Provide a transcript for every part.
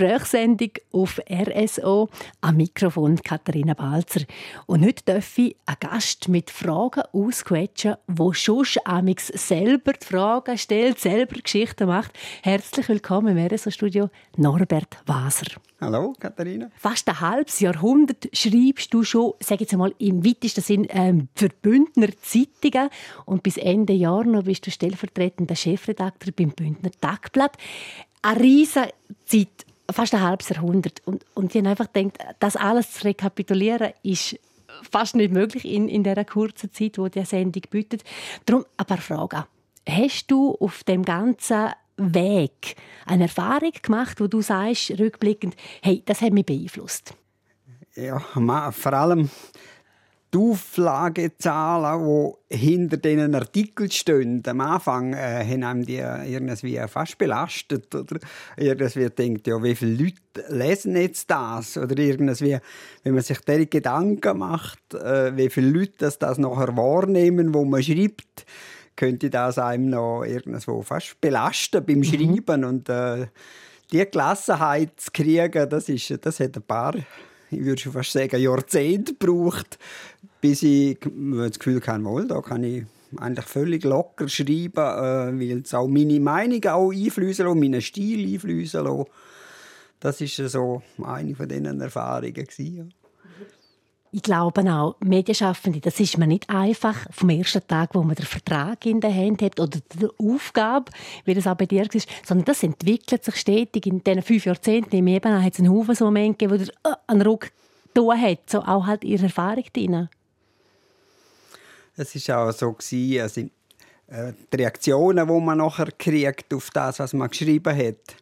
Gesprächssendung auf RSO. Am Mikrofon Katharina Balzer. Und heute darf ich einen Gast mit Fragen ausquetschen, wo schon amix selber die Fragen stellt, selber Geschichten macht. Herzlich willkommen im RSO-Studio Norbert Waser. Hallo, Katharina. Fast ein halbes Jahrhundert schreibst du schon, sage jetzt einmal im weitesten Sinn, ähm, für Bündner Zeitungen. Und bis Ende Jahr noch bist du stellvertretender Chefredakteur beim Bündner Tagblatt eine riesige Zeit, fast ein halbes Jahrhundert. Und, und habe einfach gedacht, das alles zu rekapitulieren, ist fast nicht möglich in, in dieser kurzen Zeit, die die Sendung bietet. Darum ein paar Fragen. Hast du auf dem ganzen Weg eine Erfahrung gemacht, wo du sagst, rückblickend, hey, das hat mich beeinflusst? Ja, vor allem die Auflagezahlen, die hinter diesen Artikeln stehen, am Anfang äh, haben einem die irgendwie fast belastet. Oder irgendwie denkt, ja, wie viele Leute lesen jetzt das? Oder irgendwie, wenn man sich diese Gedanken macht, äh, wie viele Leute das, das nachher wahrnehmen, wo man schreibt, könnte das einem noch irgendwo fast belasten beim mhm. Schreiben. Mhm. Und äh, die Gelassenheit zu kriegen, das, ist, das hat ein paar ich würde schon fast sagen, Jahrzehnte gebraucht, bis ich das Gefühl hatte, wohl, da kann ich eigentlich völlig locker schreiben, äh, weil es auch meine Meinung auch einfließen lässt, meinen Stil einfließen lässt. Das war so eine von diesen Erfahrungen. Gewesen, Ich glaube auch, Medienschaffende, das ist man nicht einfach vom ersten Tag, wo man den Vertrag in der Hand hat oder die Aufgabe, wie das auch bei dir ist, sondern das entwickelt sich stetig. In diesen fünf Jahrzehnten im Eben hat es einen Haufen so Momente gegeben, wo der äh, einen Ruck hat, so auch halt ihre Erfahrung drin. Es war auch so, gewesen, also, äh, die Reaktionen, die man nachher kriegt auf das, was man geschrieben hat.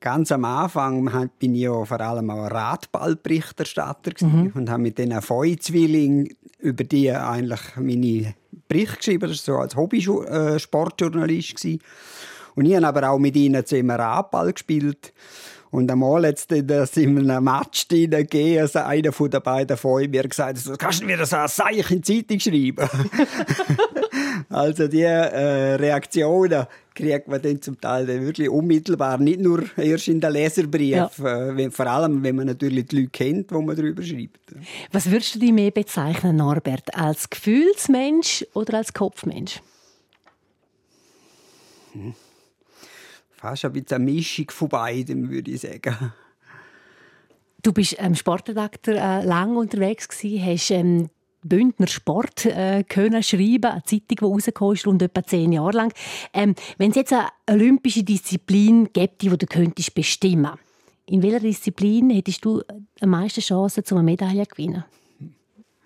Ganz am Anfang bin ich ja vor allem auch Radballberichterstatter mhm. und habe mit diesen Feu-Zwillingen über die eigentlich meine Berichte geschrieben. Das war so als Hobby-Sportjournalist. Äh, und ich habe aber auch mit ihnen zusammen Radball gespielt. Und einmal jetzt in einem Match gegeben, also einer von den beiden von mir gesagt, so, kannst du mir das als Zeichen in die Zeitung schreiben? also die äh, Reaktionen kriegt man dann zum Teil dann wirklich unmittelbar, nicht nur erst in den Leserbrief, ja. äh, vor allem wenn man natürlich die Leute kennt, wo man darüber schreibt. Was würdest du dich mehr bezeichnen, Norbert, als Gefühlsmensch oder als Kopfmensch? Hm fast ein bisschen eine Mischung von beidem, würde ich sagen. Du bist ähm, Sportredakteur äh, lang unterwegs gewesen, hast ähm, Bündner Sport äh, können schreiben, eine Zeitung, die rausgekommen ist, rund etwa zehn Jahre lang. Ähm, Wenn es jetzt eine olympische Disziplin gibt, die du könntest bestimmen, in welcher Disziplin hättest du am meisten Chancen, eine Medaille zu gewinnen?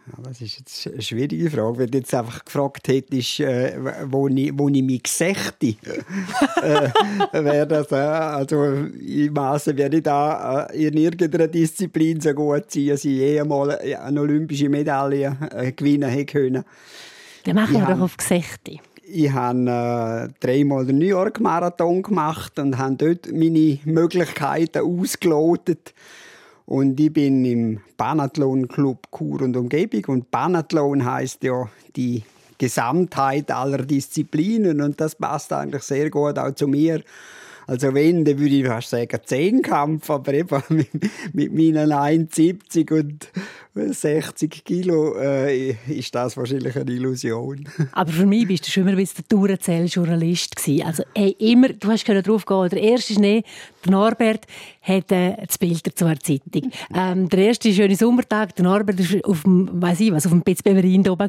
Ja, das ist jetzt eine schwierige Frage. Wenn du jetzt einfach gefragt hättest, äh, wo, ich, wo ich mich gesächte, äh, wäre das, äh, also im Maße werde ich da äh, in irgendeiner Disziplin so gut sein, dass ich je einmal eine olympische Medaille äh, gewinnen hätte können. Dann machen wir doch auf Gesächte. Ich habe äh, dreimal den New York Marathon gemacht und habe dort meine Möglichkeiten ausgelotet. Und ich bin im Banathlon Club Kur und Umgebung. Und Banathlon heißt ja die Gesamtheit aller Disziplinen. Und das passt eigentlich sehr gut auch zu mir. Also wenn, dann würde ich fast sagen Zehnkampf, aber eben mit, mit meinen 1,70 und 60 Kilo äh, ist das wahrscheinlich eine Illusion. Aber für mich bist du schon immer ein der Tourenzähl-Journalist Also hey, immer, du hast drauf gehen, der erste Schnee, der Norbert hat äh, das Bild dazu der Zeitung. Ähm, der erste schöne Sommertag, der Norbert war auf dem, weiss ich was, auf dem Pitzbeverin oben.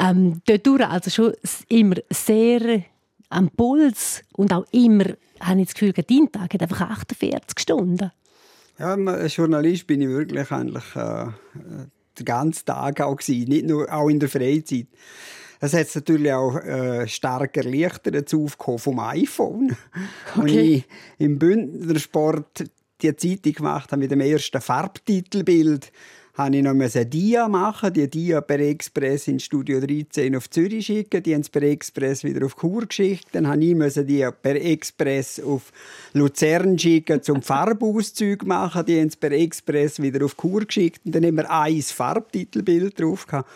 Ähm, dort also schon immer sehr am Puls und auch immer, habe ich das Gefühl, dein Tag hat einfach 48 Stunden. Ja, als Journalist bin ich wirklich eigentlich äh, den ganzen Tag auch gewesen, nicht nur auch in der Freizeit. Es hat natürlich auch äh, stark erleichtert, das Aufkommen vom iPhone. Okay. Und ich im Bündnersport die Zeitung gemacht habe mit dem ersten Farbtitelbild, habe ich noch ein Dia machen, die Dia per Express ins Studio 13 auf Zürich schicken, die haben es per Express wieder auf Chur geschickt, dann habe ich die per Express auf Luzern schicken, zum Farbauszug machen, die haben es per Express wieder auf Chur geschickt. Und dann haben wir ein Farbtitelbild drauf gehabt.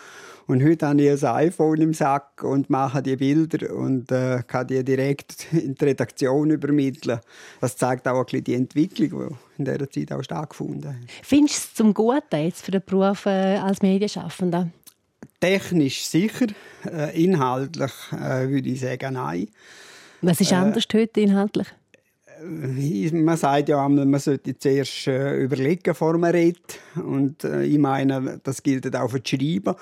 Und heute habe ich ein iPhone im Sack und mache die Bilder und äh, kann die direkt in die Redaktion übermitteln. Das zeigt auch ein bisschen die Entwicklung, die in dieser Zeit auch stattgefunden hat. Findest du es zum Guten jetzt für den Beruf äh, als Medienschaffender? Technisch sicher, äh, inhaltlich äh, würde ich sagen nein. Was ist äh, anders heute inhaltlich? Man sagt ja, man sollte zuerst überlegen, bevor man redet. Und ich meine, das gilt auch für das Schreiben.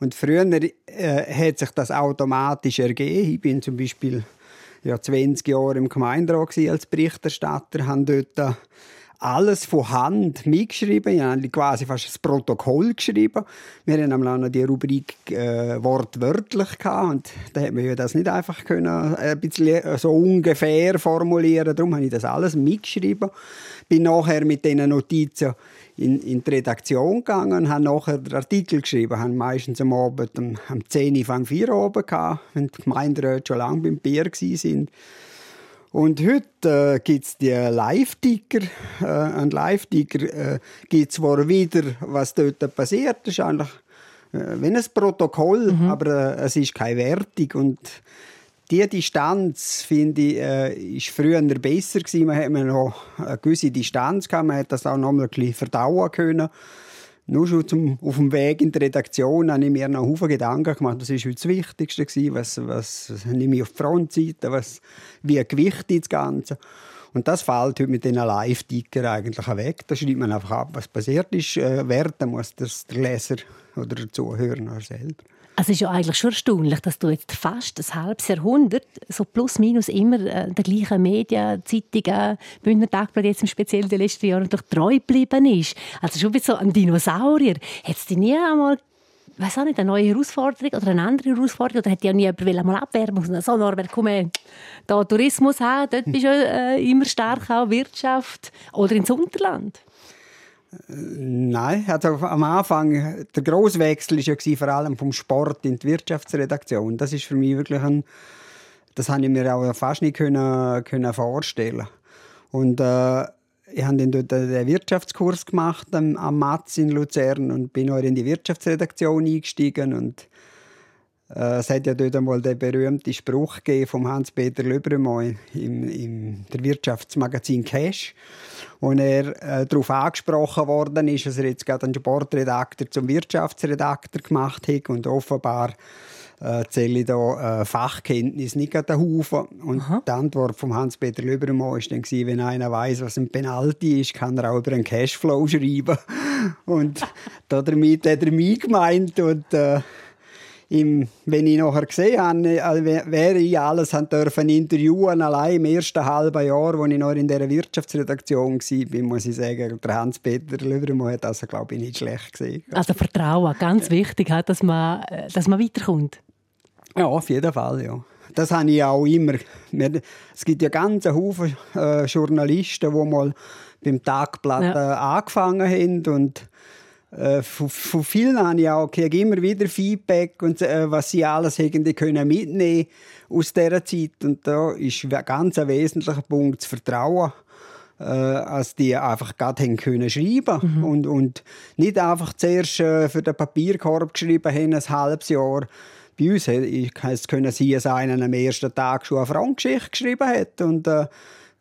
Und früher äh, hat sich das automatisch ergeben. Ich bin zum Beispiel ja, 20 Jahre im Gemeinderat als Berichterstatter, habe dort alles von Hand mitgeschrieben. Ich habe quasi fast ein Protokoll geschrieben. Wir haben auch noch die Rubrik äh, wortwörtlich gehabt. Und da hat man das nicht einfach können, äh, ein bisschen äh, so ungefähr formulieren. Darum habe ich das alles mitgeschrieben. Bin nachher mit diesen Notizen in, in die Redaktion gegangen und habe nachher den Artikel geschrieben. Habe meistens am Abend um, um 10 Uhr, 4 Uhr oben gehabt, wenn die Gemeinderäte schon lange beim Bier waren. Und heute äh, gibt es die Live-Ticker. Äh, ein Live-Ticker äh, gibt zwar wieder, was dort passiert. Das ist eigentlich äh, wie ein Protokoll, mhm. aber äh, es ist keine Wertung. Und die Distanz, finde ich, äh, ist früher besser gewesen. Man hat noch eine gewisse Distanz gehabt. Man hat das auch noch mal ein bisschen verdauen können. Nur schon zum, auf dem Weg in die Redaktion habe ich mir noch Haufen Gedanken gemacht. War heute das Wichtigste. Gewesen. Was, was, was nehme ich auf die Frontseite? Was, wie gewichtet das Ganze? Und das fällt heute mit diesen Live-Ticker eigentlich weg. Da schreibt man einfach ab, was passiert ist. Äh, werten muss das der Leser oder der Zuhörer selber. Also es ist ja eigentlich schon erstaunlich, dass du jetzt fast ein halbes Jahrhundert so plus minus immer äh, der gleichen Medien, Zeitungen, Bündner Tagblatt jetzt im speziell die letzten Jahre doch treu geblieben ist. Also schon wie so ein Dinosaurier. Hat es dich nie einmal weiß auch nicht, eine neue Herausforderung oder eine andere Herausforderung? Oder hätte ja nie jemand mal abwerben wollen? So, Norbert, komm her, da Tourismus haben, dort bist du äh, immer stark, auch Wirtschaft. Oder ins Unterland? Nein, also am Anfang, der Grosswechsel war ja vor allem vom Sport in die Wirtschaftsredaktion. Das ist für mich wirklich ein, das habe ich mir auch fast nicht können, können vorstellen. Und äh, ich habe dann dort den Wirtschaftskurs gemacht am, am Matz in Luzern und bin auch in die Wirtschaftsredaktion eingestiegen und es hat ja dort einmal den berühmten Spruch vom Hans-Peter Löbremann im, im der Wirtschaftsmagazin Cash, wo er äh, darauf angesprochen worden ist, dass er jetzt gerade einen Sportredakteur zum Wirtschaftsredakteur gemacht hat und offenbar äh, zähle ich da äh, Fachkenntnis nicht an den Haufen. Und Aha. die Antwort von Hans-Peter Löbermann war dann, wenn einer weiß, was ein Penalty ist, kann er auch über einen Cashflow schreiben. Und damit hat er mich gemeint und äh, im, wenn ich nachher gesehen habe, also wäre ich alles dürfen interviewen, allein im ersten halben Jahr, als ich noch in dieser Wirtschaftsredaktion war, muss ich sagen, der Hans-Peter Löwermann hat das, glaube ich, nicht schlecht gesehen. Also Vertrauen, ganz wichtig, dass man, dass man weiterkommt. Ja, auf jeden Fall, ja. Das habe ich auch immer. Es gibt ja ganz Haufen äh, Journalisten, die mal beim Tagblatt ja. äh, angefangen haben und äh, von, von, vielen habe ich auch kriege immer wieder Feedback und äh, was sie alles irgendwie können mitnehmen aus dieser Zeit und da ist ein ganz wesentlicher Punkt das Vertrauen äh, als die einfach gerade haben können schreiben mhm. und, und nicht einfach zuerst äh, für den Papierkorb geschrieben haben, ein halbes Jahr. Bei uns es können sie dass einer am ersten Tag schon eine Frontgeschichte geschrieben hat und äh,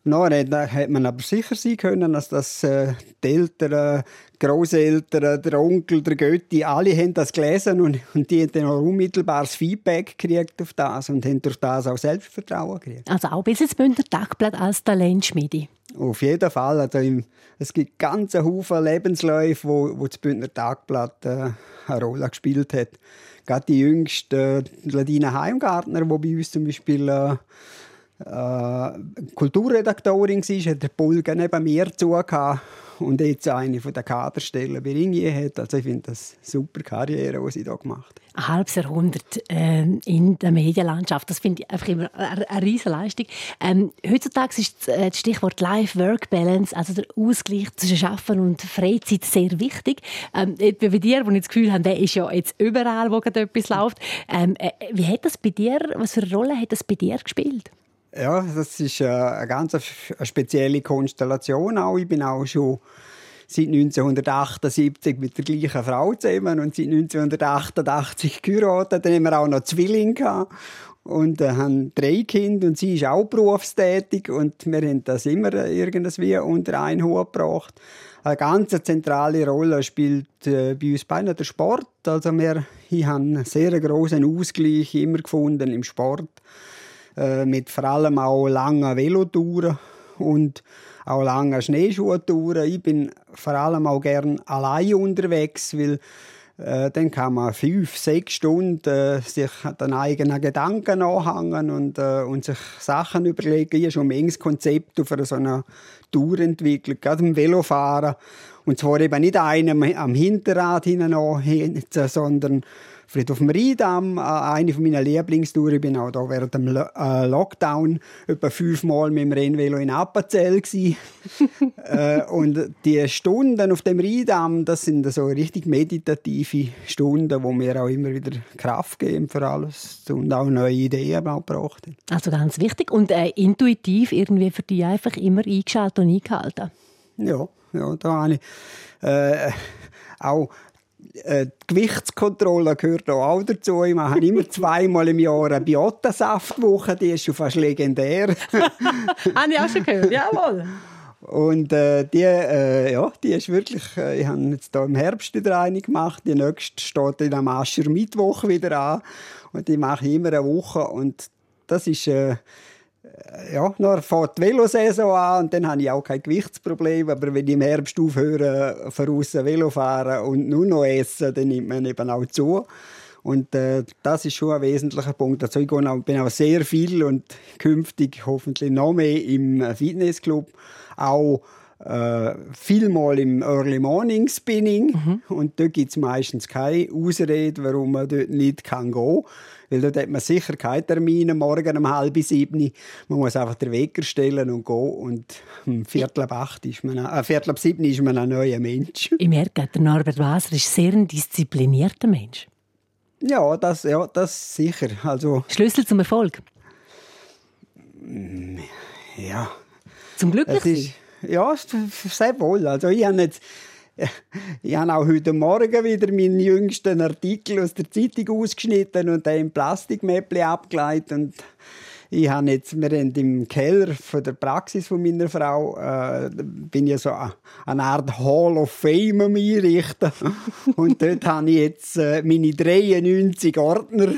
No, dann hat man aber sicher sein können, dass das äh, die Eltern, Großeltern, der Onkel, der Götti, alle haben das gelesen und, und die haben dann auch unmittelbares Feedback gekriegt auf das und haben durch das auch Selbstvertrauen gekriegt. Also auch bis ins Bündner Tagblatt als Talentschmiede? Auf jeden Fall. Also im, es gibt ganze Haufen Lebensläufe, wo, wo das Bündner Tagblatt äh, eine Rolle gespielt hat. Gerade die jüngste, äh, Ladina Heimgartner, die bei uns zum Beispiel äh, äh, Kulturredaktorin war, hat der Pulgen neben mir zugehört und jetzt eine von der Kaderstellen bei Ringier hat. Also ich finde das eine super Karriere, die sie hier gemacht hat. Ein halbes Jahrhundert äh, in der Medienlandschaft, das finde ich einfach immer eine, eine riesige Leistung. Ähm, heutzutage ist äh, das Stichwort Life-Work-Balance, also der Ausgleich zwischen Arbeiten und Freizeit, sehr wichtig. Ähm, bei dir, wo ich das Gefühl habe, der ist ja jetzt überall, wo gerade etwas läuft. Ähm, äh, wie hat das bei dir, was für eine Rolle hat das bei dir gespielt? Ja, das ist äh, eine ganz spezielle Konstellation auch. Ich bin auch schon seit 1978 mit der gleichen Frau zusammen und seit 1988 geheiratet. Dann haben wir auch noch Zwillinge gehabt und äh, haben drei Kinder und sie ist auch berufstätig und wir haben das immer irgendwie unter einen Hut gebracht. Eine ganz zentrale Rolle spielt äh, bei uns beiden der Sport. Also wir, ich habe einen sehr großen Ausgleich immer gefunden im Sport äh, mit vor allem auch langen Velotouren und auch langen Schneeschuhtouren. Ich bin vor allem auch gern allein unterwegs, weil äh, dann kann man fünf, sechs Stunden äh, sich den eigenen Gedanken anhängen und, äh, und sich Sachen überlegen. Ich habe schon ein Konzept für so eine Tour entwickelt, gerade im Velofahren. Und zwar eben nicht einem am Hinterrad hinein, sondern dem Rheindamm, äh, eine meiner Lieblingstouren. Ich bin auch da während dem äh, Lockdown etwa fünfmal mit dem Rennvelo in Appenzell äh, und die Stunden auf dem Rheindamm, das sind so richtig meditative Stunden, wo mir auch immer wieder Kraft geben für alles und auch neue Ideen auch gebracht Also ganz wichtig und äh, intuitiv irgendwie für dich einfach immer eingeschaltet und eingehalten. Ja, ja, da habe ich äh, auch äh, die Gewichtskontrolle gehört auch dazu. Ich mache immer zweimal im Jahr eine Biotasaftwoche, die ist schon fast legendär. Habe ich auch schon gehört, jawohl. Und äh, die, äh, ja, die ist wirklich, äh, ich habe jetzt hier im Herbst wieder eine gemacht. Die nächste steht in am Ascher Mittwoch wieder an. Und die mache ich immer eine Woche. Und das ist, äh, ja, dann fährt die Velosaison an und dann habe ich auch kein Gewichtsproblem. Aber wenn ich im Herbst aufhöre, voraus Velo fahren und nur noch essen, dann nimmt man eben auch zu. Und äh, das ist schon ein wesentlicher Punkt. Also ich auch, bin auch sehr viel und künftig hoffentlich noch mehr im Fitnessclub. Auch äh, vielmal im Early Morning Spinning. Mhm. Und dort gibt es meistens keine Ausrede, warum man dort nicht kann gehen kann. Weil dort hat man sicher keinen Termin morgen um halb sieben. Man muss einfach den Wecker stellen und gehen. Und um Viertel ab acht ist man, äh, Viertel ab sieben ist man ein neuer Mensch. Ich merke, der Norbert Waser ist sehr ein disziplinierter Mensch. Ja, das, ja, das sicher. Also, Schlüssel zum Erfolg? Ja. Zum Glücklichsein? Ja, sehr wohl. Also ich habe jetzt ich habe auch heute Morgen wieder meinen jüngsten Artikel aus der Zeitung ausgeschnitten und den im Plastikmäppli abgeleitet. Und ich habe jetzt, wir haben im Keller von der Praxis von meiner Frau, äh, bin ich so eine Art Hall of Fame am einrichten. und dort habe ich jetzt äh, meine 93 Ordner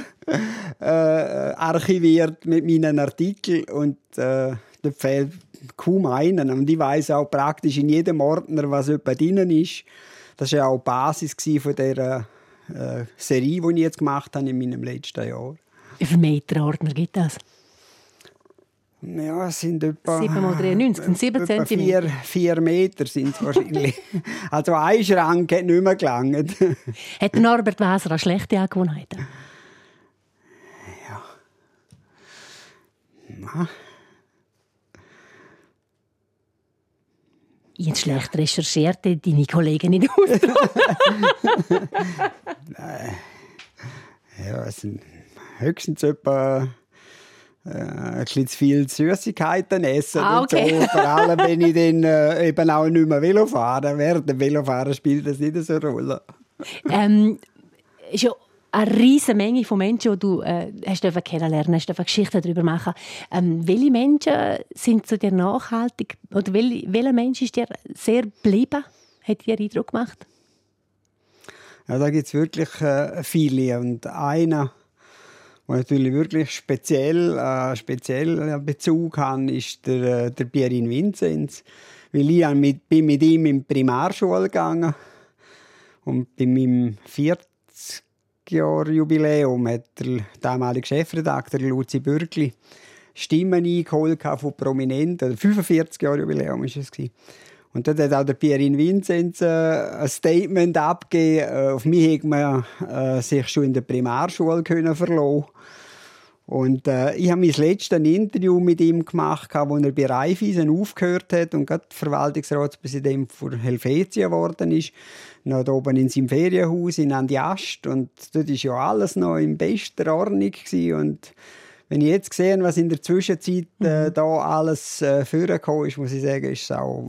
äh, archiviert mit meinen Artikeln und äh, dort fehlt kaum einen. Und ich weiß auch praktisch in jedem Ordner, was jemand drin ist. Das war ja auch die Basis von der äh, Serie, die ich jetzt gemacht habe in meinem letzten Jahr. Wie viele Meter Ordner gibt es? Ja, es sind etwa... 7 mal 93, 7 cm. 4, 4 Meter sind es wahrscheinlich. also ein Schrank hat nicht mehr gelangt. hat Norbert Waser auch schlechte Angewohnheiten? Ja. Na. Ich habe schlecht recherchiert, deine Kollegen nicht aus. ja, es sind höchstens etwa äh, ein bisschen zu viel Süßigkeiten essen. Ah, okay. so. Vor allem, wenn ich dann äh, eben auch nicht mehr Velo fahre. Während dem Velofahren spielt das nicht so eine Rolle. ähm, schon eine riesige Menge von Menschen, die du äh, hast kennenlernen hast, Geschichten darüber machen. Ähm, welche Menschen sind zu dir nachhaltig? Oder welche, welcher Mensch ist dir sehr geblieben? Hat dir Eindruck gemacht? Ja, da gibt es wirklich äh, viele. Und einer, der natürlich wirklich speziell, äh, speziell Bezug hat, ist der, äh, der Pierin Vinzenz. Weil ich mit, bin mit ihm in die Primarschule gegangen und bei meinem vierten Jahr Jubiläum hat der damalige Chefredakteur Luzi Bürgli Stimmen eingeholt von Prominenten. 45 Jahre Jubiläum war es. Und dort hat auch der Pierin Vinzenz äh, ein Statement abgegeben. Äh, auf mich hat man äh, sich schon in der Primarschule können verlassen und äh, ich habe mein letztes Interview mit ihm gemacht, wo er bei Raiffeisen aufgehört hat und gerade Verwaltungsratspräsident für Helvetia geworden ist. Noch oben in seinem Ferienhaus in Andiast. Und dort war ja alles noch in bester Ordnung. Gewesen. Und wenn ich jetzt sehe, was in der Zwischenzeit äh, mhm. da alles äh, vorgekommen ist, muss ich sagen, ist auch,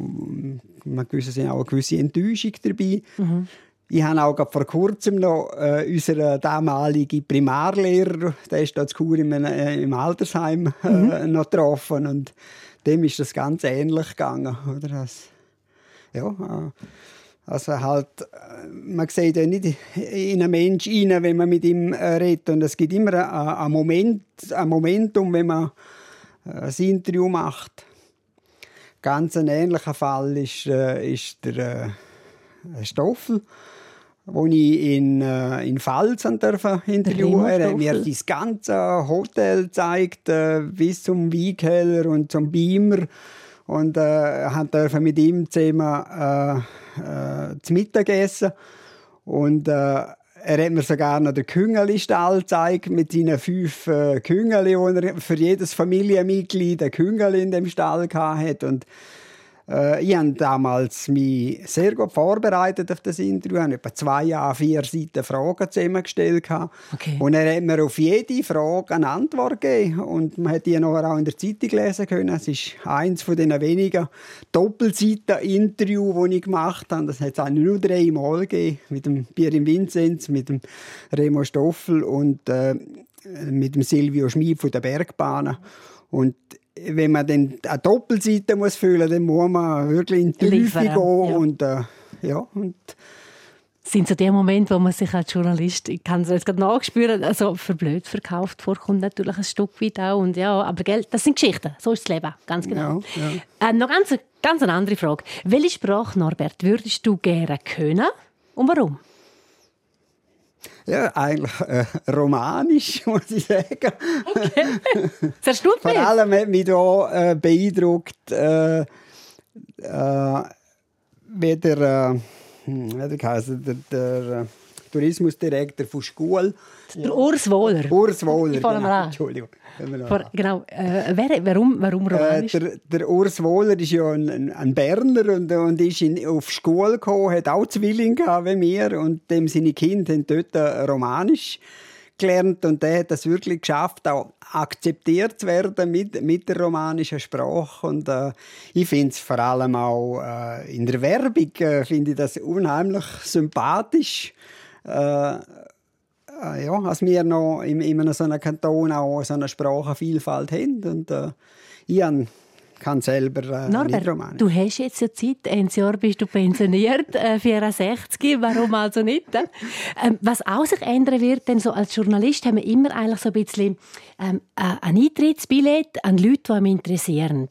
man gewisse, auch eine gewisse Enttäuschung dabei. Mhm. Ich habe auch vor kurzem noch äh, unseren damaligen Primarlehrer, der ist da zu Kur im, äh, im Altersheim äh, mhm. noch getroffen und dem ist das ganz ähnlich gegangen. Oder? Das, ja, äh, also halt, äh, man sieht ja nicht in einen Menschen rein, wenn man mit ihm äh, redet. Und es gibt immer ein Moment, ein Momentum, wenn man ein Interview macht. Ganz ein ähnlicher Fall ist, ist der Stoffel wo ich in, äh, in Pfalz interviewen Er hat mir das ganze Hotel gezeigt, äh, bis zum Weinkeller und zum Beamer. Und äh, durfte mit ihm zusammen äh, äh, zu Mittag essen. Und äh, er hat mir sogar noch den Küngeli-Stall gezeigt mit seinen fünf äh, Küngeli, wo er für jedes Familienmitglied ein Küngeli in dem Stall hatte. Und äh, ich habe damals mich sehr gut vorbereitet auf das Interview. Ich habe etwa zwei vier Seiten Fragen zusammengestellt. Okay. Und er hat mir auf jede Frage eine Antwort gegeben. Und man hat die nachher auch in der Zeitung lesen können. Es ist eines von den wenigen Doppelseiten-Interviews, die ich gemacht habe. Das hat es eigentlich nur dreimal gegeben. Mit dem Pierre Vinzenz, mit dem Remo Stoffel und äh, mit dem Silvio Schmid von der Bergbahnen. Und wenn man dann eine Doppelseite muss füllen, dann muss man wirklich in die Tiefe gehen. Ja. Und, äh, ja, und sind so die Momente, wo man sich als Journalist, ich kann es jetzt gerade nachspüren, also für blöd verkauft vorkommt natürlich ein Stück weit auch. Und ja, aber Geld, das sind Geschichten. So ist das Leben, ganz genau. Ja, ja. Äh, noch ganz, ganz eine andere Frage. Welche Sprache, Norbert, würdest du gerne können und warum? Ja, eigentlich äh, romanisch, muss ich sagen. Okay. Das Vor allem hat mich da äh, beeindruckt, äh, äh, wie der, äh, hm, wie der, der, der äh, Tourismusdirektor von Schule der Urs Wohler. Urs Wohler, genau. Entschuldigung. Vor, genau. Äh, wer, warum, warum romanisch? Äh, der, der, Urs Wohler ist ja ein, ein Berner und, und ist in, auf Schule gekommen, hat auch Zwillinge wie wir und dem seine Kinder haben dort äh, romanisch gelernt und der hat das wirklich geschafft, auch akzeptiert zu werden mit, mit der romanischen Sprache und äh, ich finde es vor allem auch äh, in der Werbung äh, finde ich das unheimlich sympathisch äh, äh, ja, als wir noch in, in so einem Kanton auch so eine Sprachenvielfalt haben. Und äh, ich kann selber äh, Norbert, nicht. Du hast jetzt ja Zeit, ein Jahr bist du pensioniert, äh, 64, warum also nicht? Äh? Ähm, was auch sich ändern wird, denn so als Journalist haben wir immer eigentlich so ein bisschen ähm, ein Eintrittsbillett an Leute, die mich interessieren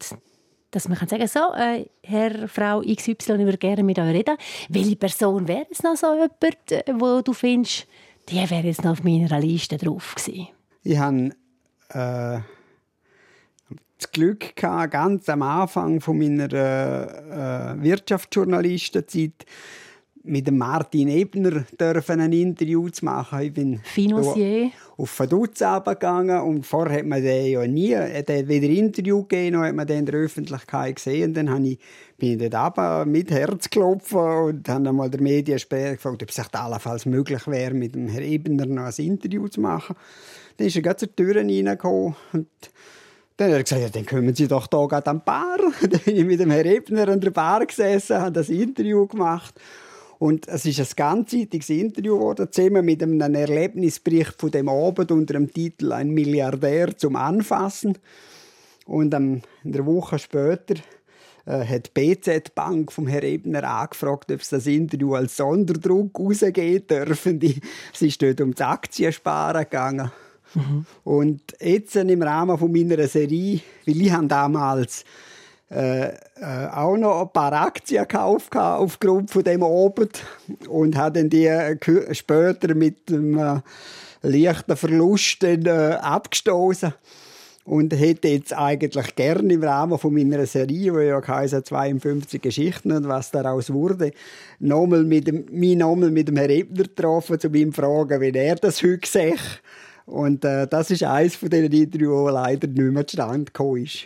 dass man kann sagen so, äh, Herr, Frau XY, ich würde gerne mit euch reden. Welche Person wäre es noch so jemand, äh, wo du findest, die wäre jetzt noch auf meiner Liste drauf gewesen. Ich habe äh, das Glück gehabt, ganz am Anfang von meiner äh, Wirtschaftsjournalistenzeit mit dem Martin Ebner dürfen ein Interview zu machen. Ich bin Financier. auf Vaduz gegangen und vorher hat man den ja nie, hat weder Interview gegeben, noch hat man den in der Öffentlichkeit gesehen. Und dann habe ich, bin ich dort runter mit Herzklopfen und habe einmal der Mediensprecher gefragt, ob es echt allenfalls möglich wäre, mit dem Herrn Ebner noch ein Interview zu machen. Dann ist er gerade zur Tür reingekommen und dann hat er gesagt, ja, dann kommen Sie doch hier gerade am Bar. dann bin ich mit dem Herrn Ebner an der Bar gesessen, habe das Interview gemacht. Und es ist ein ganzseitiges Interview geworden, zusammen mit einem Erlebnisbericht von dem Abend unter dem Titel «Ein Milliardär zum Anfassen». Und ähm, eine Woche später äh, hat die BZ Bank vom Herrn Ebner angefragt, ob es das Interview als Sonderdruck rausgehen dürfen. Es ist dort um das Aktiensparen gegangen. Mhm. Und jetzt im Rahmen von meiner Serie, weil ich damals äh, äh, auch noch ein paar Aktien gekauft aufgrund von dem Abend und habe dann die später mit einem äh, leichten Verlust dann, äh, abgestoßen und hätte jetzt eigentlich gerne im Rahmen von meiner Serie, wo ja heisst 52 Geschichten und was daraus wurde, nochmal mit dem, mich nochmal mit dem Herrn Ebner getroffen, zu ihm fragen, wie er das heute sieht. Und äh, das ist eines von diesen Interviews, das leider nicht mehr zustande gekommen ist.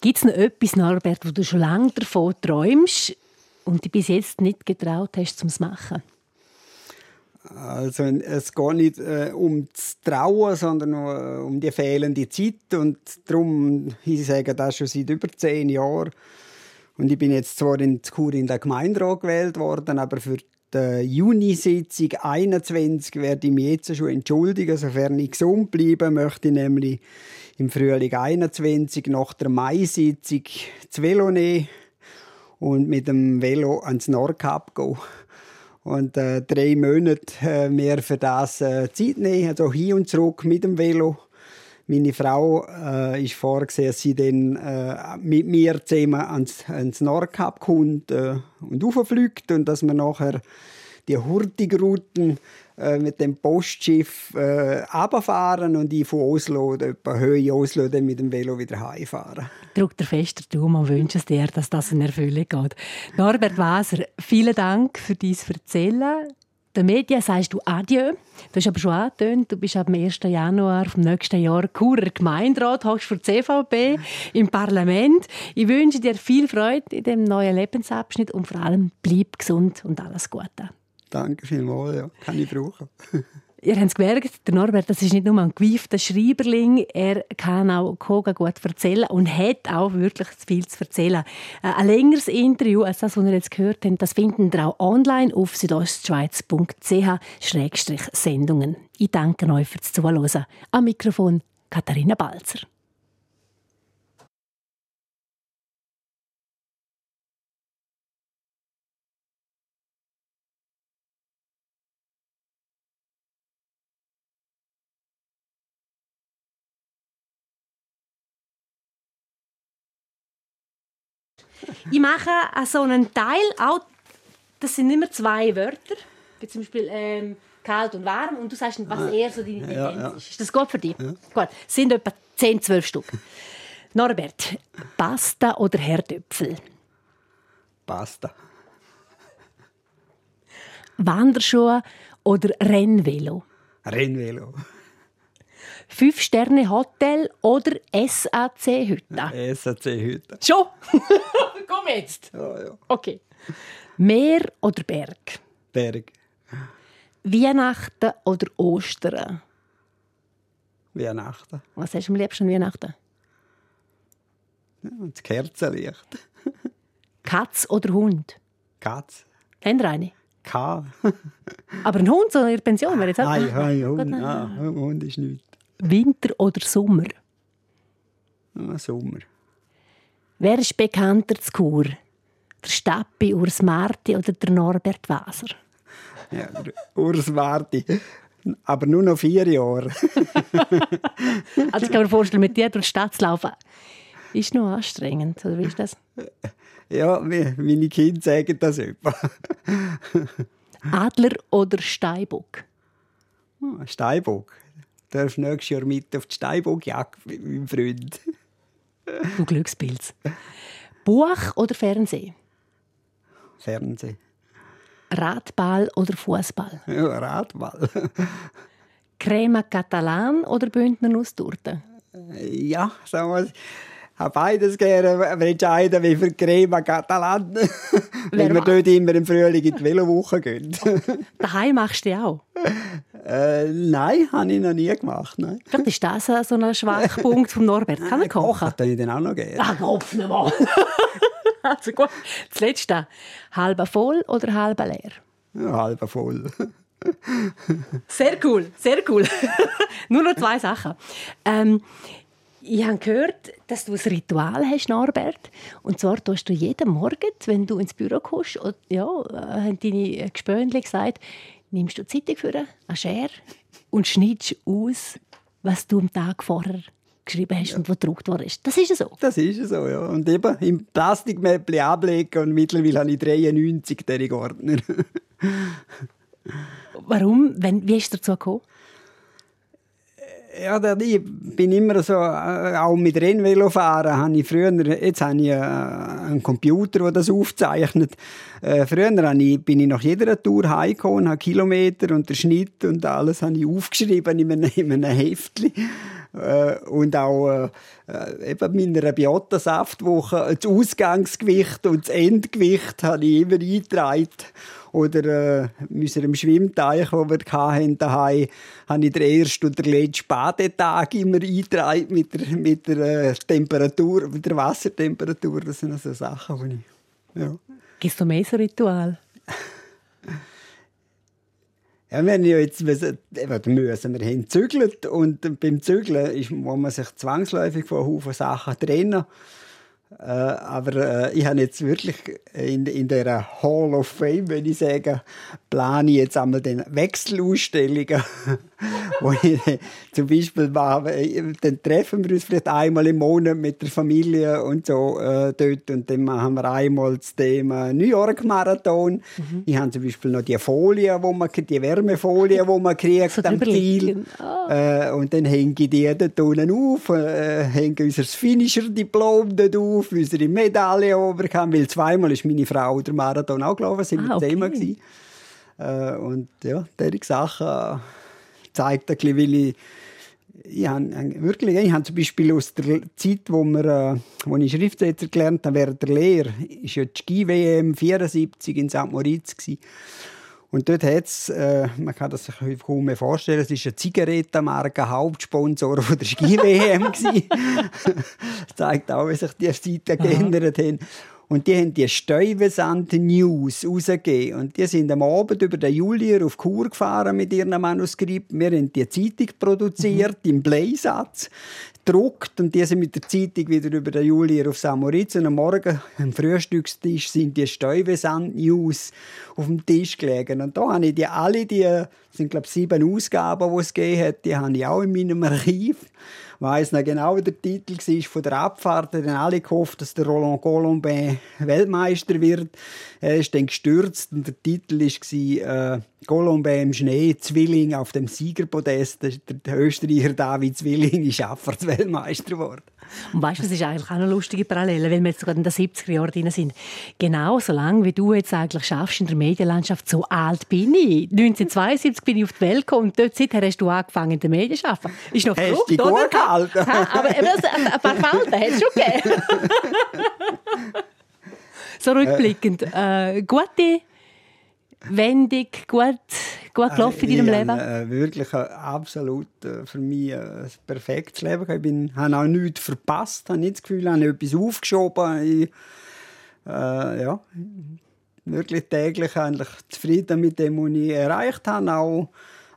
Gibt es noch etwas, Norbert, wo du schon lange davon träumst und dich bis jetzt nicht getraut hast, zum zu machen? Also es geht nicht äh, um das Trauen, sondern nur äh, um die fehlende Zeit. Und darum, ich sage das schon seit über zehn Jahren. Und ich bin jetzt zwar in Chur in der Gemeinderat gewählt worden, aber für die Juni-Sitzung 21 werde ich mich jetzt schon entschuldigen, sofern ich gesund bleibe, möchte ich nämlich im Frühling 21 nach der Mai-Sitzung das Velo nehmen und mit dem Velo ans Nordkap gehen und äh, drei Monate äh, mehr für das äh, Zeit nehmen, also hin und zurück mit dem Velo. Meine Frau äh, ist vorgesehen, dass sie dann äh, mit mir zusammen ans, ans Nordkap kommt äh, und rauffliegt und dass wir nachher die Hurtigrouten äh, mit dem Postschiff äh, runterfahren und ich von Oslo, etwa Höhe Oslo, dann mit dem Velo wieder heimfahren. Drück dir fester Daumen und wünsche dir, dass das in Erfüllung geht. Norbert Waser, vielen Dank für dein Erzählen. Den Medien sagst du Adieu. Du hast aber schon angetönt, du bist ab dem 1. Januar vom nächsten Jahr Churer Gemeinderat, hochst für die CVP im Parlament. Ich wünsche dir viel Freude in dem neuen Lebensabschnitt und vor allem bleib gesund und alles Gute. Danke vielmals, ja. Kann ich brauchen. Ihr habt es gemerkt, der Norbert, das ist nicht nur ein gewiefter Schreiberling, er kann auch Koga gut erzählen und hat auch wirklich viel zu erzählen. Äh, ein längeres Interview als das, was ihr jetzt gehört habt, das finden ihr auch online auf südostschweiz.ch-sendungen. Ich danke euch fürs Zuhören. Am Mikrofon Katharina Balzer. Ich mache so einen Teil auch, das sind immer zwei Wörter, wie zum Beispiel ähm, kalt und warm, und du sagst, was eher so deine Tendenz ja, ja. ist. Ist das gut für dich? Ja. Gut, es sind etwa 10, 12 Stück. Norbert, Pasta oder Herdöpfel? Pasta. Wanderschuhe oder Rennvelo? Rennvelo. Fünf-Sterne-Hotel oder SAC-Hütte? SAC-Hütte. Schon? Komm jetzt. Ja, ja. Okay. Meer oder Berg? Berg. Weihnachten oder Ostern? Weihnachten. Was hast du am liebsten an Weihnachten? Ja, das Kerzenlicht. Katz oder Hund? Katz. Haben ihr eine? K. Aber ein Hund so in der Pension wäre jetzt auch... Nein, nein, Hund, nein, Hund ist nichts. Winter oder Sommer? Ja, Sommer. Wer ist bekannter zu Chur? Der Stappi Urs Marti oder der Norbert Waser? Ja, Urs Marti. Aber nur noch vier Jahre. also ich kann mir vorstellen, mit dir durch die Stadt zu laufen, ist noch anstrengend, oder wie ist das? Ja, meine Kinder sagen das etwa. Adler oder Steinbock? Ah, Steinbock. Du darfst nächstes Jahr mit auf die Steinbockjagd mit meinem Freund. Du Glückspilz. Buch oder Fernsehen? Fernsehen. Radball oder Fußball? Ja, Radball. Crema Catalan oder Bündner Nusstorte? Ja, sagen wir habe beides gerne, aber entscheiden wie für Crema Catalan. Weil wir dort immer im Frühling in die Velowoche gehen. Daheim machst du die auch? Äh, nein, habe ich noch nie gemacht. Nein. Vielleicht ist das so ein Schwachpunkt von Norbert. Kann er kochen? Das ich dann auch noch gerne. Ach, Kopf mal. also gut. Das Letzte. Halb voll oder halb leer? Ja, halb voll. sehr cool, sehr cool. Nur noch zwei Sachen. Ähm, ich habe gehört, dass du ein Ritual hast, Norbert. Und zwar tust du jeden Morgen, wenn du ins Büro kommst, ja, haben deine Gespönchen gesagt, nimmst du die Zeitung für eine Schere und schneidest aus, was du am Tag vorher geschrieben hast ja. und was gedruckt worden ist. Das ist so. Das ist so, ja. Und eben im Plastikmäppchen ablegen und mittlerweile habe ich 93 dieser Ordner. Warum? wie ist es dazu gekommen? Ja, ich bin immer so, äh, auch mit Rennvelo fahren, habe ich früher, jetzt habe ich äh, einen Computer, der das aufzeichnet. Äh, früher bin ich nach jeder Tour heimgekommen, habe Kilometer und den Schnitt und alles habe ich aufgeschrieben in einem, in einem Heftchen. Äh, und auch äh, eben meiner Biotasaftwoche das Ausgangsgewicht und das Endgewicht habe ich immer eingetragen. Oder äh, in unserem Schwimmteich, den wir hatten, daheim, habe ich den ersten und den letzten Badetag immer eingetragen mit der, mit der äh, Temperatur, mit der Wassertemperatur. Das sind also Sachen, die ich... Ja. Gibt es noch mehr so Ritual? Ja, wir haben ja jetzt müssen, müssen, wir haben gezügelt und beim Zügeln ist, muss man sich zwangsläufig von Haufen Sachen trennen. Äh, aber äh, ich habe jetzt wirklich in, in der Hall of Fame, wenn ich sage, plane ich jetzt einmal den Wechselausstellungen, wo ich zum Beispiel mache, dann treffen wir uns vielleicht einmal im Monat mit der Familie und so äh, dort und dann machen wir einmal das Thema New York Marathon. Mhm. Ich habe zum Beispiel noch die Folie, wo man die Wärmefolie, wo man kriegt so am Ziel oh. äh, und dann hänge ich die dort unten auf, äh, hänge unser Finisher Diplom dort auf unsere Medaille oberkam, weil zweimal ist meine Frau der Marathon auch gelaufen, sind ah, okay. Thema gewesen. Äh, und ja, diese Sachen zeigt ein bisschen, weil ich ich habe wirklich, ich habe zum Beispiel aus der Zeit, wo, wir, äh, wo ich Schriftsetzer gelernt habe, während der Lehre, ist ja die Ski-WM 74 in St. Moritz gewesen. Und dort hat es, äh, man kann das sich kaum mehr vorstellen, es ist eine Zigarettenmarke Hauptsponsor von der Ski-WM. das zeigt auch, wie sich die Zeiten geändert haben. Und die haben die Steuwesand-News rausgegeben. Und die sind am Abend über den Julier auf Kur gefahren mit ihrem Manuskript. Wir haben die Zeitung produziert mhm. im Bleisatz gedruckt und die sind mit der Zeitung wieder über den Julier auf St. Moritz. Und am Morgen am Frühstückstisch sind die Steuwesand-News auf dem Tisch gelegen. Und da habe ich die alle, die sind glaube sieben Ausgaben, die es gegeben hat, die habe ich auch in meinem Archiv weiß noch genau, wie der Titel war von der Abfahrt. Da haben alle gehofft, dass der Roland Colombin Weltmeister wird. Er ist dann gestürzt und der Titel war äh, Colombin im Schnee, Zwilling auf dem Siegerpodest. Der Österreicher David Zwilling ist Abfahrtsweltmeister geworden. Und weißt du, das ist eigentlich auch eine lustige Parallele, weil wir jetzt gerade in den 70er Jahren drin sind. Genau so lange, wie du jetzt eigentlich schaffst in der Medienlandschaft, so alt bin ich. 1972 bin ich auf die Welt gekommen und dort seither hast du angefangen in der Medien zu arbeiten. Ist noch Hast du gut gehalten? aber ein paar Falten hat es schon gegeben. so rückblickend. Äh, gute Wendung, gut, gut gelaufen in deinem Leben? Habe, äh, wirklich äh, absolut äh, für mich äh, ein perfektes Leben. Ich bin, habe auch nichts verpasst, habe nicht das Gefühl, ich habe etwas aufgeschoben. Ich, äh, ja, wirklich täglich eigentlich zufrieden mit dem, was ich erreicht habe. Auch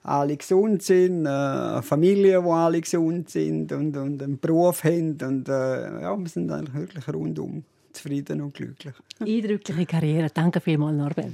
alle gesund sind, äh, eine Familie, wo alle gesund sind und, und einen Beruf haben. Und, äh, ja, wir sind eigentlich wirklich rundum zufrieden und glücklich. Eindrückliche Karriere. Danke vielmals, Norbert.